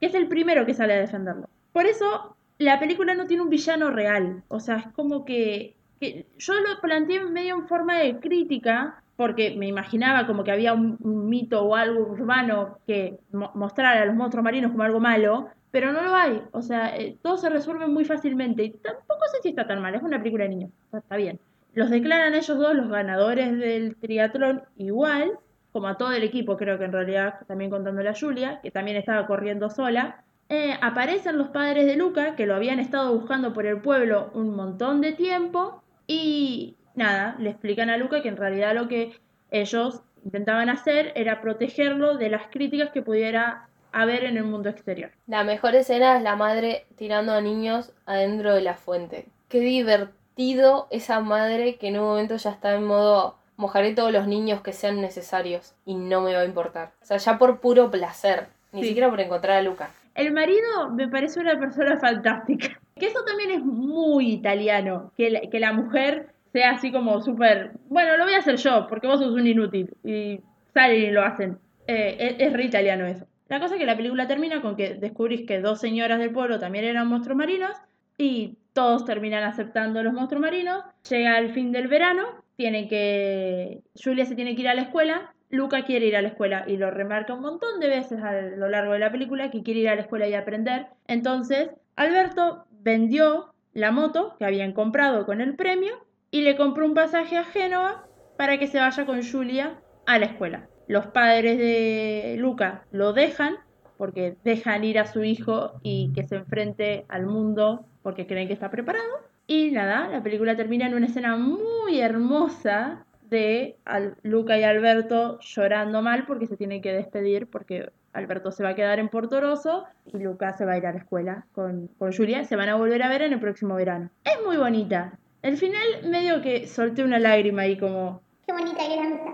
que es el primero que sale a defenderlo. Por eso la película no tiene un villano real, o sea, es como que, que yo lo planteé medio en forma de crítica, porque me imaginaba como que había un, mito o algo urbano que mo- mostrara a los monstruos marinos como algo malo, pero no lo hay, o sea, eh, todo se resuelve muy fácilmente y tampoco sé si está tan mal, es una película de niños, está bien. Los declaran ellos dos los ganadores del triatlón igual, como a todo el equipo, creo que en realidad también contándole a Julia, que también estaba corriendo sola. Eh, aparecen los padres de Luca, que lo habían estado buscando por el pueblo un montón de tiempo, y nada, le explican a Luca que en realidad lo que ellos intentaban hacer era protegerlo de las críticas que pudiera haber en el mundo exterior. La mejor escena es la madre tirando a niños adentro de la fuente. Qué divertido esa madre que en un momento ya está en modo mojaré todos los niños que sean necesarios y no me va a importar. O sea, ya por puro placer, ni Sí. siquiera por encontrar a Luca. El marido me parece una persona fantástica. Que eso también es muy italiano, que la, que la mujer sea así como súper, bueno, lo voy a hacer yo, porque vos sos un inútil. Y salen y lo hacen. Eh, es, es re italiano eso. La cosa es que la película termina con que descubrís que dos señoras del pueblo también eran monstruos marinos y todos terminan aceptando los monstruos marinos. Llega el fin del verano, tiene que Julia se tiene que ir a la escuela, Luca quiere ir a la escuela y lo remarca un montón de veces a lo largo de la película que quiere ir a la escuela y aprender. Entonces, Alberto vendió la moto que habían comprado con el premio y le compró un pasaje a Génova para que se vaya con Julia a la escuela. Los padres de Luca lo dejan porque dejan ir a su hijo y que se enfrente al mundo porque creen que está preparado. Y nada, la película termina en una escena muy hermosa de Luca y Alberto llorando mal porque se tienen que despedir porque Alberto se va a quedar en Portoroso y Luca se va a ir a la escuela con, con Julia. Se van a volver a ver en el próximo verano. Es muy bonita. El final medio que solté una lágrima ahí como... Qué bonita que es la mitad.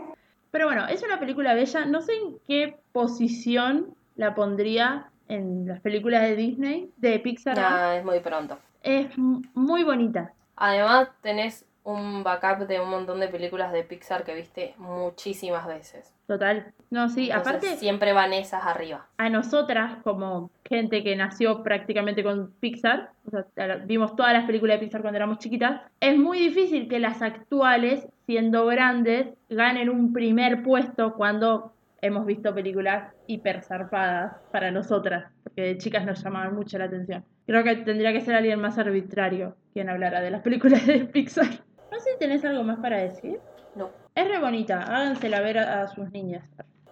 Pero bueno, es una película bella. No sé en qué posición la pondría en las películas de Disney, de Pixar. Nah, es muy pronto. Es muy bonita. Además, tenés un backup de un montón de películas de Pixar que viste muchísimas veces. Total. No, sí, Entonces, aparte siempre van esas arriba. a nosotras, como gente que nació prácticamente con Pixar, o sea, vimos todas las películas de Pixar cuando éramos chiquitas, es muy difícil que las actuales, siendo grandes, ganen un primer puesto cuando hemos visto películas hiper zarpadas para nosotras, porque de chicas nos llamaban mucho la atención. Creo que tendría que ser alguien más arbitrario quien hablara de las películas de Pixar. No sé si tenés algo más para decir. No. Es re bonita, hágansela ver a, a sus niñas.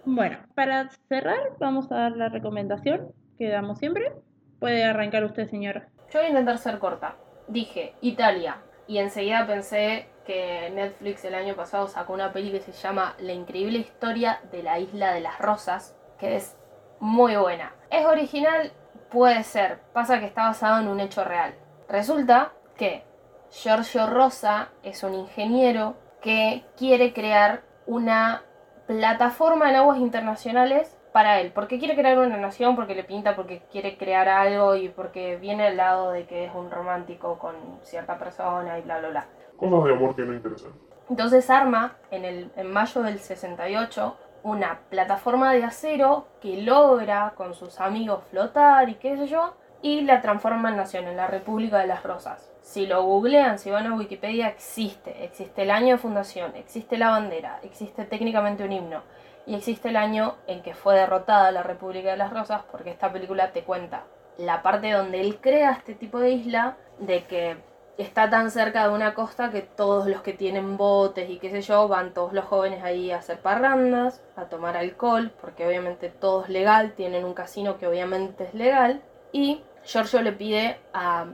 Bueno, para cerrar, vamos a dar la recomendación que damos siempre. Puede arrancar usted, señora. Yo voy a intentar ser corta. dije Italia y enseguida pensé que Netflix el año pasado sacó una peli que se llama La increíble historia de la isla de las rosas, que es muy buena. ¿Es original? Puede ser. Pasa que está basado en un hecho real. Resulta que Giorgio Rosa es un ingeniero que quiere crear una plataforma en aguas internacionales para él. Porque quiere crear una nación, porque le pinta, porque quiere crear algo y porque viene al lado de que es un romántico con cierta persona y bla, bla, bla. Cosas de amor que no interesan. Entonces arma en, el, en mayo del 68 una plataforma de acero que logra con sus amigos flotar y qué sé yo, y la transforma en nación, en la República de las Rosas. Si lo googlean, si van a Wikipedia, existe. Existe el año de fundación, existe la bandera, existe técnicamente un himno, y existe el año en que fue derrotada la República de las Rosas, porque esta película te cuenta la parte donde él crea este tipo de isla, de que está tan cerca de una costa que todos los que tienen botes y qué sé yo, van todos los jóvenes ahí a hacer parrandas, a tomar alcohol, porque obviamente todo es legal, tienen un casino que obviamente es legal, y Giorgio le pide a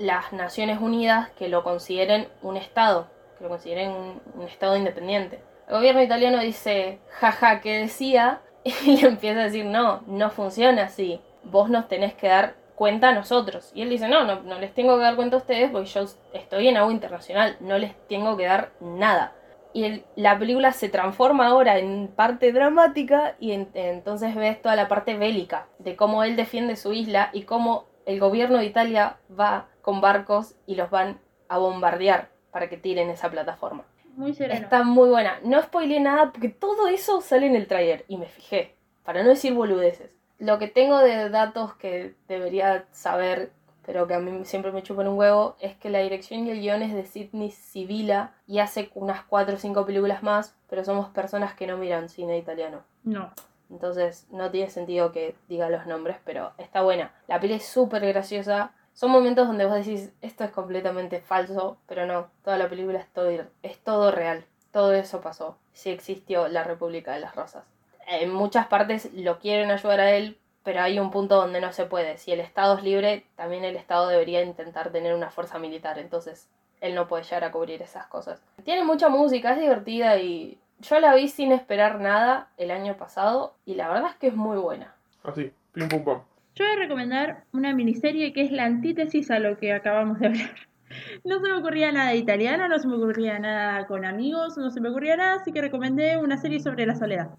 las Naciones Unidas que lo consideren un Estado, que lo consideren un, Estado independiente. El gobierno italiano dice, jaja, ¿qué decía? <laughs> Y le empieza a decir, no, no funciona así, vos nos tenés que dar cuenta a nosotros. Y él dice, no, no, no les tengo que dar cuenta a ustedes porque yo estoy en agua internacional, no les tengo que dar nada. Y la película se transforma ahora en parte dramática y en- entonces ves toda la parte bélica de cómo él defiende su isla y cómo el gobierno de Italia va con barcos y los van a bombardear para que tiren esa plataforma. Muy sereno. Está muy buena. No spoileé nada porque todo eso sale en el trailer y me fijé, para no decir boludeces. Lo que tengo de datos que debería saber, pero que a mí siempre me chupan un huevo, es que la dirección y el guion es de Sidney Sibila y hace unas 4 o 5 películas más, pero somos personas que no miran cine italiano. No. Entonces no tiene sentido que diga los nombres, pero está buena. La peli es súper graciosa. Son momentos donde vos decís, esto es completamente falso, pero no, toda la película es todo, es todo real. Todo eso pasó. Sí existió la República de las Rosas. En muchas partes lo quieren ayudar a él, pero hay un punto donde no se puede. Si el Estado es libre, también el Estado debería intentar tener una fuerza militar. Entonces, él no puede llegar a cubrir esas cosas. Tiene mucha música, es divertida y yo la vi sin esperar nada el año pasado y la verdad es que es muy buena. Así, pim pum pam. Yo voy a recomendar una miniserie que es la antítesis a lo que acabamos de hablar. <laughs> No se me ocurría nada de italiano, no se me ocurría nada con amigos, no se me ocurría nada, así que recomendé una serie sobre la soledad.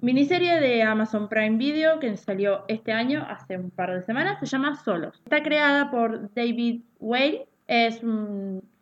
Miniserie de Amazon Prime Video que salió este año, hace un par de semanas, se llama Solos. Está creada por David Whale, es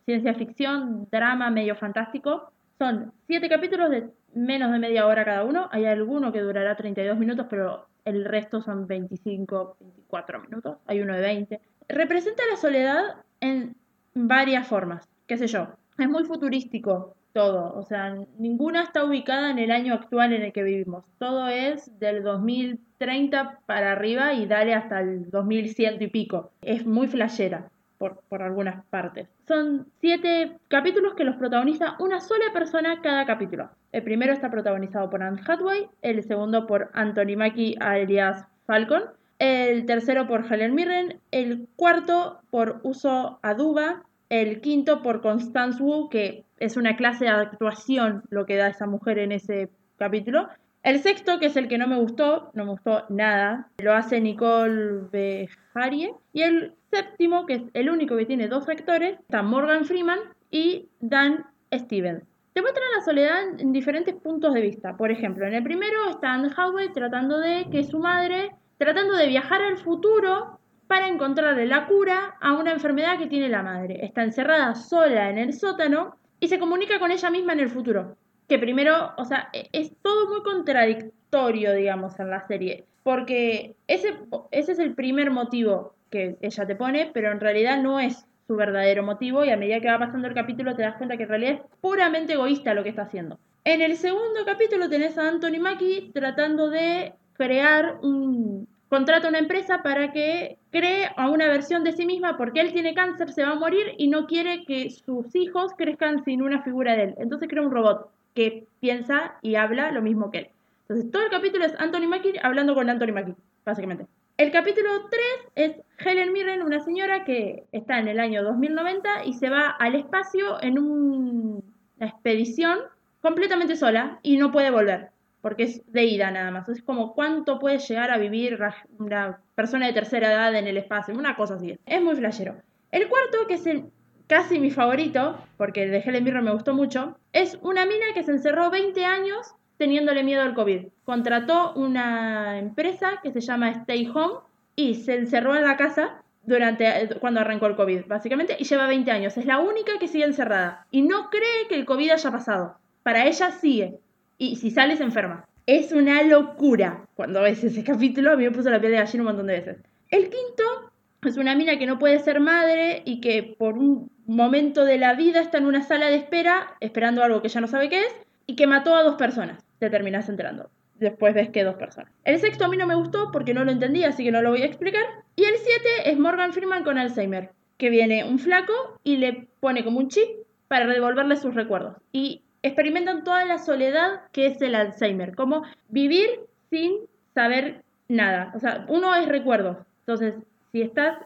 ciencia ficción, drama medio fantástico. Son siete capítulos de menos de media hora cada uno. Hay alguno que durará 32 minutos, pero el resto son 25, 24 minutos. Hay uno de 20. Representa la soledad en varias formas, qué sé yo. Es muy futurístico todo, o sea, ninguna está ubicada en el año actual en el que vivimos. Todo es del 2030 para arriba y dale hasta el 2100 y pico. Es muy flashera. Por, por algunas partes. Son siete capítulos que los protagoniza una sola persona cada capítulo. El primero está protagonizado por Anne Hathaway, el segundo por Anthony Mackie alias Falcon, el tercero por Helen Mirren, el cuarto por Uso Aduba, el quinto por Constance Wu, que es una clase de actuación lo que da esa mujer en ese capítulo. El sexto, que es el que no me gustó, no me gustó nada, lo hace Nicole Beharie. Y el séptimo, que es el único que tiene dos actores, está Morgan Freeman y Dan Stevens. Te muestran la soledad en diferentes puntos de vista. Por ejemplo, en el primero está Anne Hathaway tratando de que su madre, tratando de viajar al futuro para encontrarle la cura a una enfermedad que tiene la madre. Está encerrada sola en el sótano y se comunica con ella misma en el futuro. Que primero, o sea, e- es todo muy contradictorio, digamos, en la serie. Porque ese, ese es el primer motivo que ella te pone, pero en realidad no es su verdadero motivo y a medida que va pasando el capítulo te das cuenta que en realidad es puramente egoísta lo que está haciendo. En el segundo capítulo tenés a Anthony Mackie tratando de crear un... Contrata a una empresa para que cree a una versión de sí misma porque él tiene cáncer, se va a morir y no quiere que sus hijos crezcan sin una figura de él. Entonces crea un robot que piensa y habla lo mismo que él. Entonces todo el capítulo es Anthony Mackie hablando con Anthony Mackie, básicamente. El capítulo 3 es Helen Mirren, una señora que está en el año 2090 y se va al espacio en un- una expedición completamente sola y no puede volver, porque es de ida nada más. Es como cuánto puede llegar a vivir una persona de tercera edad en el espacio, una cosa así. Es muy flashero. El cuarto, que es el, casi mi favorito, porque el de Helen Mirren me gustó mucho, es una mina que se encerró 20 años teniéndole miedo al COVID. Contrató una empresa que se llama Stay Home y se encerró en la casa durante cuando arrancó el COVID, básicamente, y lleva 20 años. Es la única que sigue encerrada y no cree que el COVID haya pasado. Para ella sigue. Y si sale se enferma. Es una locura. Cuando ves ese capítulo, a mí me puso la piel de gallina un montón de veces. El quinto es una mina que no puede ser madre y que por un momento de la vida está en una sala de espera esperando algo que ya no sabe qué es y que mató a dos personas. Te terminas enterando. Después ves que dos personas. El sexto a mí no me gustó porque no lo entendí, así que no lo voy a explicar. Y el siete es Morgan Freeman con Alzheimer, que viene un flaco y le pone como un chip para devolverle sus recuerdos. Y experimentan toda la soledad que es el Alzheimer, como vivir sin saber nada. O sea, uno es recuerdo. Entonces, si estás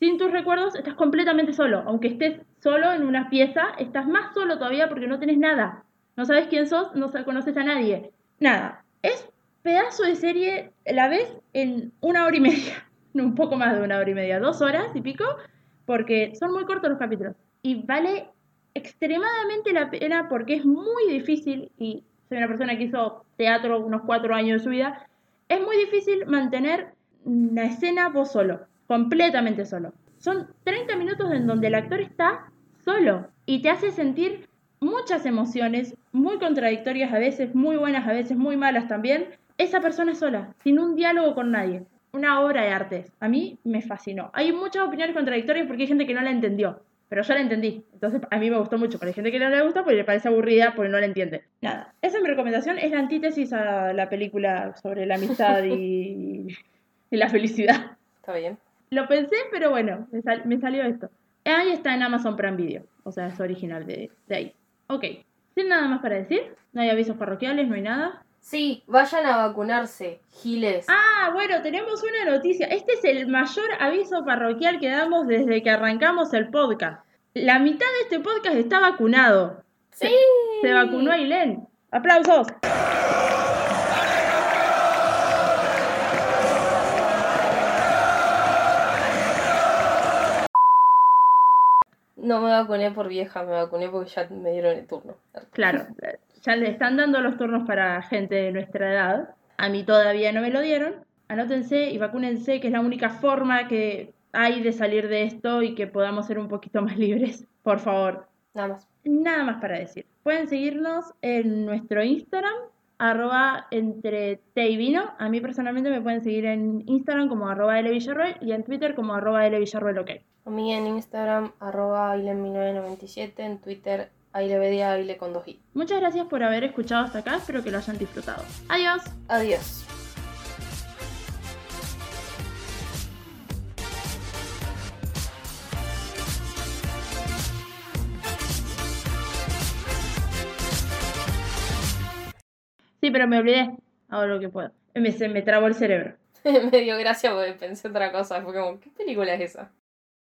sin tus recuerdos, estás completamente solo. Aunque estés solo en una pieza, estás más solo todavía porque no tenés nada. No sabes quién sos, no conoces a nadie. Nada. Es pedazo de serie, la ves en una hora y media. <laughs> Un poco más de una hora y media, dos horas y pico, porque son muy cortos los capítulos. Y vale extremadamente la pena porque es muy difícil, y soy una persona que hizo teatro unos cuatro años de su vida, es muy difícil mantener una escena vos solo, completamente solo. Son 30 minutos en donde el actor está solo y te hace sentir muchas emociones, muy contradictorias a veces, muy buenas a veces, muy malas también. Esa persona sola, sin un diálogo con nadie. Una obra de arte. A mí me fascinó. Hay muchas opiniones contradictorias porque hay gente que no la entendió. Pero yo la entendí. Entonces a mí me gustó mucho. Pero hay gente que no le gusta porque le parece aburrida porque no la entiende. Nada. Esa es mi recomendación. Es la antítesis a la película sobre la amistad y, <laughs> y la felicidad. Está bien. Lo pensé, pero bueno, me, sal- me salió esto. Ahí está en Amazon Prime Video. O sea, es original de, de ahí. Ok. Sin nada más para decir. No hay avisos parroquiales, no hay nada. Sí, vayan a vacunarse, giles. Ah, bueno, tenemos una noticia. Este es el mayor aviso parroquial que damos desde que arrancamos el podcast. La mitad de este podcast está vacunado. sí. Se vacunó Ailén. ¡Aplausos! No me vacuné por vieja, me vacuné porque ya me dieron el turno. Claro, <laughs> ya le están dando los turnos para gente de nuestra edad. A mí todavía no me lo dieron. Anótense y vacúnense, que es la única forma que hay de salir de esto y que podamos ser un poquito más libres. Por favor, Nada más. nada más para decir. Pueden seguirnos en nuestro Instagram, arroba entre té y vino. A mí personalmente me pueden seguir en Instagram como arroba L Villarroel y en Twitter como arroba L Villarroel ok. A mí en Instagram, arroba aile1997, en Twitter, ailevedia, aile con dos i. Muchas gracias por haber escuchado hasta acá, espero que lo hayan disfrutado. Adiós. Adiós. Sí, pero me olvidé. Hago lo que puedo. Me, se me trabó el cerebro. <laughs> me dio gracia porque pensé otra cosa. Fue como, ¿qué película es esa?